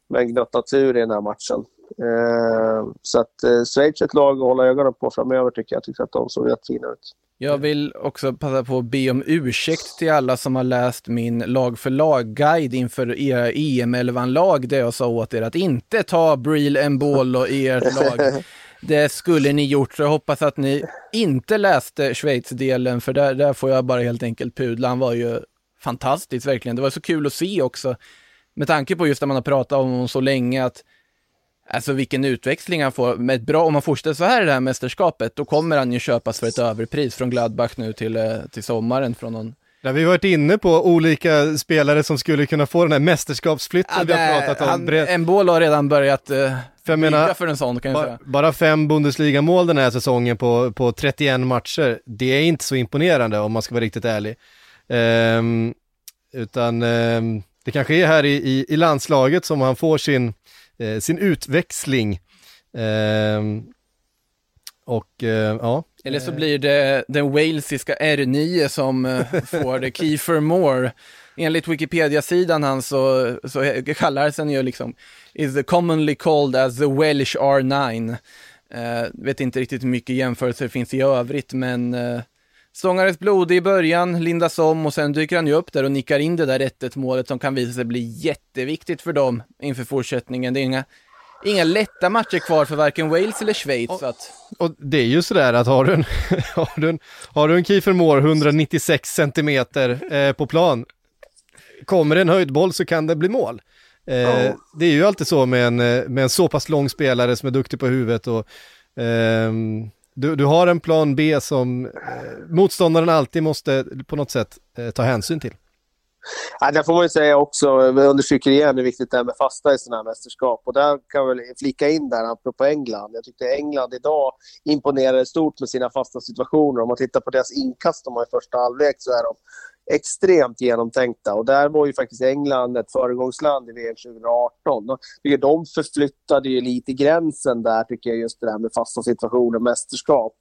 med en gnutta tur i den här matchen. Eh, så att eh, Schweiz är ett lag att hålla ögonen på framöver tycker jag. Tycker att de såg jättefina ut. Jag vill också passa på att be om ursäkt till alla som har läst min lag för lag-guide inför EM-11-lag där jag sa åt er att inte ta Breel Mbolo i ert lag. Det skulle ni gjort, så jag hoppas att ni inte läste Schweiz-delen, för där, där får jag bara helt enkelt pudla. Han var ju fantastisk verkligen. Det var så kul att se också, med tanke på just att man har pratat om honom så länge, att Alltså vilken utväxling han får. Med ett bra, om han fortsätter så här i det här mästerskapet, då kommer han ju köpas för ett överpris från Gladbach nu till, eh, till sommaren från någon Ja, vi har varit inne på olika spelare som skulle kunna få den här mästerskapsflytten ja, vi har pratat om. Han, Embolo har redan börjat uh, för menar, för en sån kan jag ba, säga. Bara fem Bundesliga-mål den här säsongen på, på 31 matcher, det är inte så imponerande om man ska vara riktigt ärlig. Um, utan um, det kanske är här i, i, i, landslaget som han får sin, eh, sin utväxling. Um, och uh, ja. Eller så blir det den walesiska R9 som uh, får det, Kiefer Moore. Enligt Wikipedia-sidan han så, så kallar han ju liksom, is commonly called as the Welsh R9. Uh, vet inte riktigt hur mycket jämförelser det finns i övrigt, men uh, Stångares blodig i början, lindas om och sen dyker han ju upp där och nickar in det där 1 målet som kan visa sig bli jätteviktigt för dem inför fortsättningen. Det är inga, inga lätta matcher kvar för varken Wales eller Schweiz. Och, att... och det är ju sådär att har du en, har du en, har du en Kiefer Moore 196 centimeter eh, på plan, kommer det en höjdboll så kan det bli mål. Eh, oh. Det är ju alltid så med en, eh, med en så pass lång spelare som är duktig på huvudet och eh, du, du har en plan B som eh, motståndaren alltid måste på något sätt eh, ta hänsyn till. Ja, det får man ju säga också, vi understryker igen hur viktigt det är med fasta i sådana här mästerskap. Och där kan vi flika in där, apropå England. Jag tyckte England idag imponerade stort med sina fasta situationer. Om man tittar på deras inkast de har i första halvlek så är de extremt genomtänkta. Och där var ju faktiskt England ett föregångsland i VM 2018. De, de förflyttade ju lite gränsen där, tycker jag, just det där med fasta situationer, och mästerskap.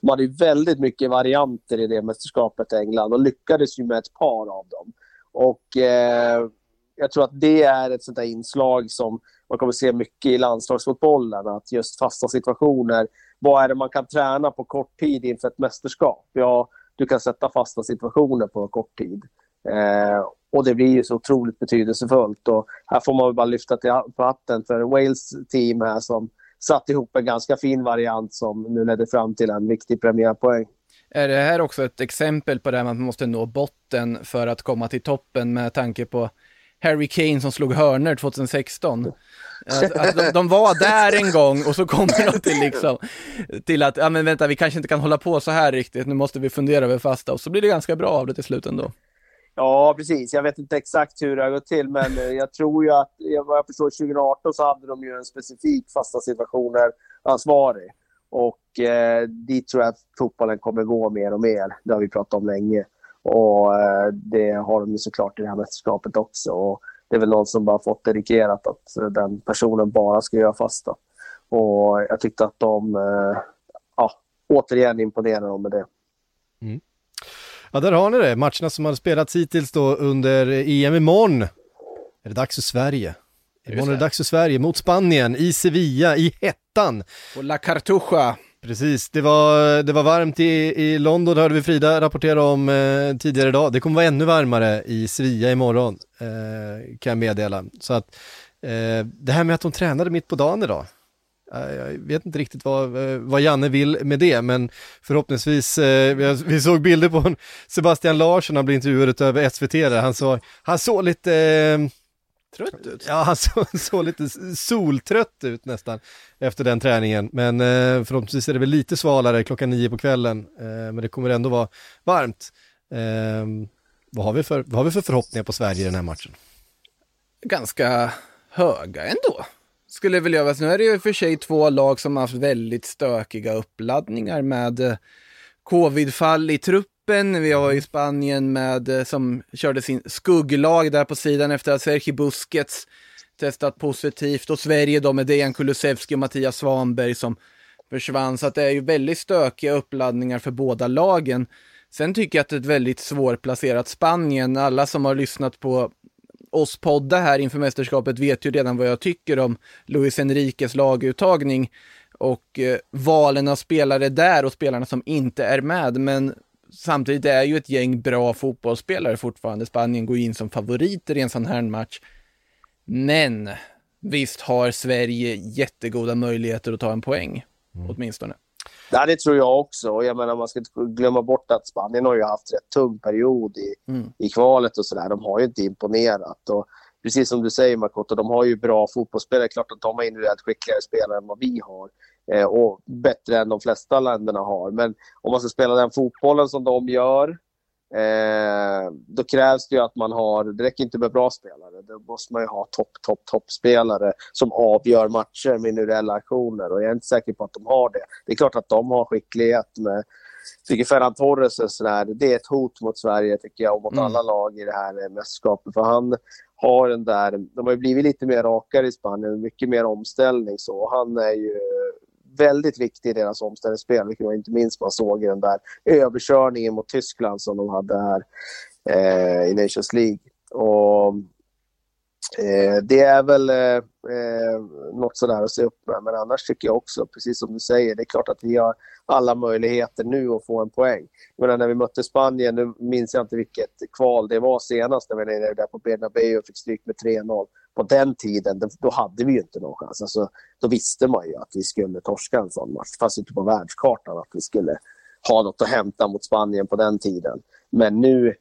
De hade ju väldigt mycket varianter i det mästerskapet, i England, och lyckades ju med ett par av dem. Och eh, jag tror att det är ett sånt där inslag som man kommer se mycket i landslagsfotbollen, att just fasta situationer. Vad är det man kan träna på kort tid inför ett mästerskap? Ja, du kan sätta fasta situationer på kort tid. Eh, och det blir ju så otroligt betydelsefullt. Och här får man bara lyfta till på hatten för Wales team här som satt ihop en ganska fin variant som nu ledde fram till en viktig premiärpoäng. Är det här också ett exempel på det här att man måste nå botten för att komma till toppen med tanke på Harry Kane som slog hörner 2016? Att, de, de, var där en gång och så kommer de till liksom, till att, ja men vänta, vi kanske inte kan hålla på så här riktigt, nu måste vi fundera över fasta och så blir det ganska bra av det till slut ändå. Ja, precis. Jag vet inte exakt hur det har gått till, men eh, jag tror ju att, vad jag förstår, 2018 så hade de ju en specifik fasta situationer ansvarig. Och eh, dit tror jag att fotbollen kommer gå mer och mer. Det har vi pratat om länge. Och eh, det har de ju såklart i det här mästerskapet också. Och det är väl någon som bara fått dedikerat att den personen bara ska göra fasta. Och jag tyckte att de, eh, ja, återigen imponerade de med det. Mm. Ja, där har ni det. Matcherna som har spelats hittills då under EM imorgon. Är det dags för Sverige? Imorgon är det dags för Sverige mot Spanien i Sevilla, i hettan. Och La Cartuja. Precis, det var, det var varmt i, i London, hörde vi Frida rapportera om eh, tidigare idag. Det kommer vara ännu varmare i Svia imorgon, eh, kan jag meddela. Så att eh, det här med att de tränade mitt på dagen idag, eh, jag vet inte riktigt vad, eh, vad Janne vill med det, men förhoppningsvis, eh, vi såg bilder på Sebastian Larsson, han blev intervjuad över SVT där, han, så, han såg lite eh, Trött ut? Ja, han såg, såg lite soltrött ut nästan efter den träningen. Men eh, förhoppningsvis är det väl lite svalare klockan nio på kvällen. Eh, men det kommer ändå vara varmt. Eh, vad, har vi för, vad har vi för förhoppningar på Sverige i den här matchen? Ganska höga ändå. Skulle väl göra. Nu är det ju för sig två lag som har haft väldigt stökiga uppladdningar med eh, covidfall i trupp kuppen Vi har ju Spanien med, eh, som körde sin skugglag där på sidan efter att Sergi Busquets testat positivt och Sverige då med Dejan Kulusevski och Mattias Svanberg som försvann. Så att det är ju väldigt stökiga uppladdningar för båda lagen. Sen tycker jag att det är ett väldigt svårplacerat Spanien. Alla som har lyssnat på oss podda här inför mästerskapet vet ju redan vad jag tycker om Luis Enriques laguttagning och eh, valen av spelare där och spelarna som inte är med. Men samtidigt är ju ett gäng bra fotbollsspelare fortfarande. Spanien går in som favoriter i en sån här match. Men visst har Sverige jättegoda möjligheter att ta en poäng, mm. åtminstone. Ja, det tror jag också. Jag menar, man ska inte glömma bort att Spanien har ju haft rätt tung period i, mm. i kvalet och sådär. De har ju inte imponerat. Och precis som du säger Makoto, de har ju bra fotbollsspelare. Klart att de har individuellt skickligare spelare än vad vi har. Eh, och bättre än de flesta länderna har. Men om man ska spela den fotbollen som de gör, eh, då krävs det ju att man har, det räcker inte med bra spelare, då måste man ju ha topp, topp, toppspelare som avgör matcher med individuella aktioner och jag är inte säker på att de har det. Det är klart att de har skicklighet med tycker Ferran Torres är sådär, det är ett hot mot Sverige tycker jag och mot mm. alla lag i det här mästerskapet. För han har den där, de har ju blivit lite mer rakare i Spanien, mycket mer omställning så. Han är ju väldigt viktig i deras omställningsspel, vilket man inte minst man såg i den där överkörningen mot Tyskland som de hade här eh, i Nations League. Och, eh, det är väl eh, eh, något sådär att se upp med, men annars tycker jag också, precis som du säger, det är klart att vi har alla möjligheter nu att få en poäng. Men när vi mötte Spanien, nu minns jag inte vilket kval det var senast, när vi var där på Bernabéu och fick stryk med 3-0 på den tiden, då hade vi ju inte någon chans. Alltså, då visste man ju att vi skulle torska en sån match. Det fanns inte på världskartan att vi skulle ha något att hämta mot Spanien på den tiden. Men nu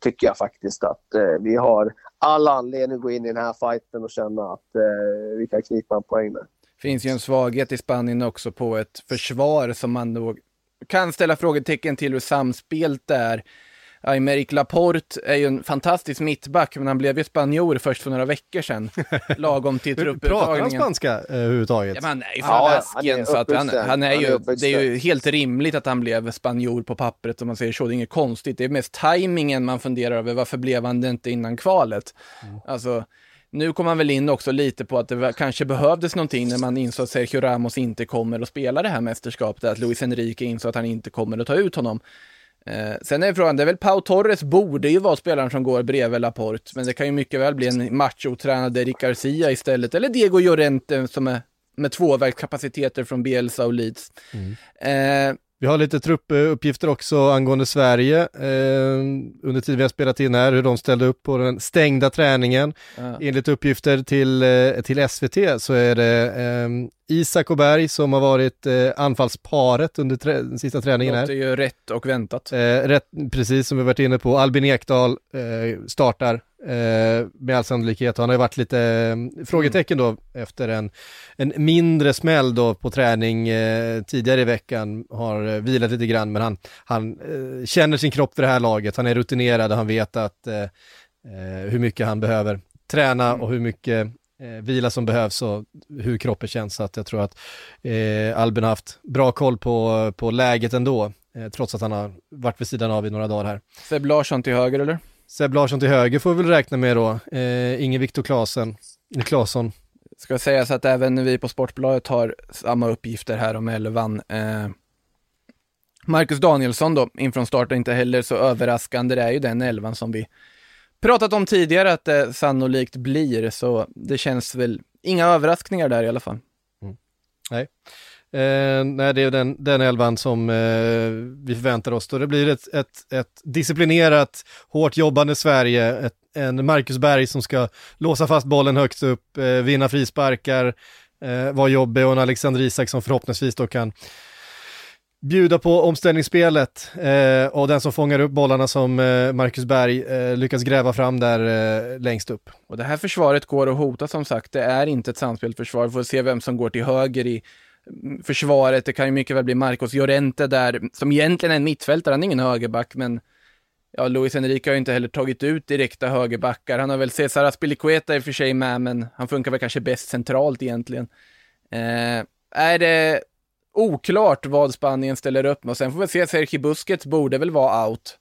tycker jag faktiskt att eh, vi har all anledning att gå in i den här fighten och känna att eh, vi kan knipa en poäng där. Det finns ju en svaghet i Spanien också på ett försvar som man nog kan ställa frågetecken till hur samspelt det är. Aymeric Laporte är ju en fantastisk mittback, men han blev ju spanjor först för några veckor sedan. Lagom till trupputtagningen. Pratar han spanska eh, överhuvudtaget? Ja, men han är ju från ja, Baskien, så att han, han, är ju, det är ju helt rimligt att han blev spanjor på pappret om man säger så. Det är inget konstigt. Det är mest tajmingen man funderar över. Varför blev han det inte innan kvalet? Mm. Alltså, nu kom han väl in också lite på att det kanske behövdes någonting när man insåg att Sergio Ramos inte kommer att spela det här mästerskapet, att Luis Enrique insåg att han inte kommer att ta ut honom. Eh, sen är frågan, det är väl Pau Torres borde ju vara spelaren som går bredvid Laporte, men det kan ju mycket väl bli en machotränad Eric Garcia istället, eller Diego Llorente som är med tvåvägskapaciteter från Bielsa och Leeds. Mm. Eh, vi har lite truppuppgifter också angående Sverige eh, under tiden vi har spelat in här, hur de ställde upp på den stängda träningen. Ja. Enligt uppgifter till, eh, till SVT så är det eh, Isak och Berg som har varit eh, anfallsparet under trä den sista träningen här. Det är ju rätt och väntat. Eh, rätt, precis som vi varit inne på. Albin Ekdal eh, startar eh, med all sannolikhet. Han har ju varit lite eh, frågetecken då efter en, en mindre smäll då på träning eh, tidigare i veckan. Har eh, vilat lite grann men han, han eh, känner sin kropp för det här laget. Han är rutinerad och han vet att eh, hur mycket han behöver träna Mm. och hur mycket vila som behövs och hur kroppen känns. Så att jag tror att Albin har haft bra koll på, på läget ändå. Trots att han har varit vid sidan av i några dagar här. Seb Larsson till höger eller? Seb Larsson till höger får vi väl räkna med då. Eh, Inge Viktor Klasen, eller Klasson. Ska sägas att även vi på Sportbladet har samma uppgifter här om elvan. Eh, Marcus Danielsson då, in från start, är inte heller så överraskande. Det är ju den elvan som vi pratat om tidigare att det sannolikt blir, så det känns väl inga överraskningar där i alla fall. Eh, nej, det är den, den elvan som eh, vi förväntar oss då. Det blir ett, ett, ett disciplinerat, hårt jobbande Sverige. Ett, en Marcus Berg som ska låsa fast bollen högt upp, eh, vinna frisparkar, eh, vara jobbig och en Alexander Isak som förhoppningsvis då kan bjuda på omställningsspelet eh, och den som fångar upp bollarna som eh, Marcus Berg eh, lyckas gräva fram där eh, längst upp. Och det här försvaret går att hota som sagt. Det är inte ett samspelt försvar. Vi får se vem som går till höger i försvaret. Det kan ju mycket väl bli Marcos Llorente där, som egentligen är en mittfältare. Han är ingen högerback, men ja, Luis Enrique har ju inte heller tagit ut direkta högerbackar. Han har väl Cesar Aspilicueta i och för sig med, men han funkar väl kanske bäst centralt egentligen. Eh, är det oklart vad Spanien ställer upp med och sen får vi se, Sergio Busquets borde väl vara out.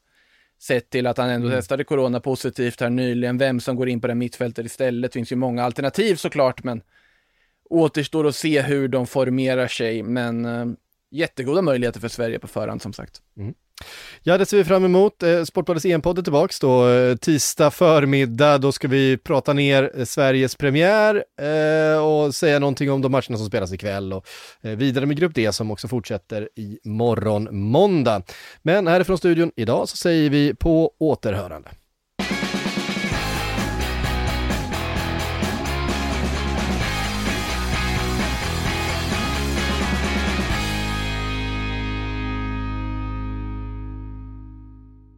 Sett till att han ändå testade corona positivt här nyligen. Vem som går in på det mittfältet istället. finns ju många alternativ såklart, men återstår att se hur de formerar sig. Men eh, jättegoda möjligheter för Sverige på förhand som sagt. Mm. Ja, det ser vi fram emot. Eh, Sportbladets EM-podd är tillbaks då eh, tisdag förmiddag. Då ska vi prata ner eh, Sveriges premiär eh, och säga någonting om de matcherna som spelas ikväll och eh, vidare med Grupp D som också fortsätter i morgon måndag. Men härifrån studion idag så säger vi på återhörande.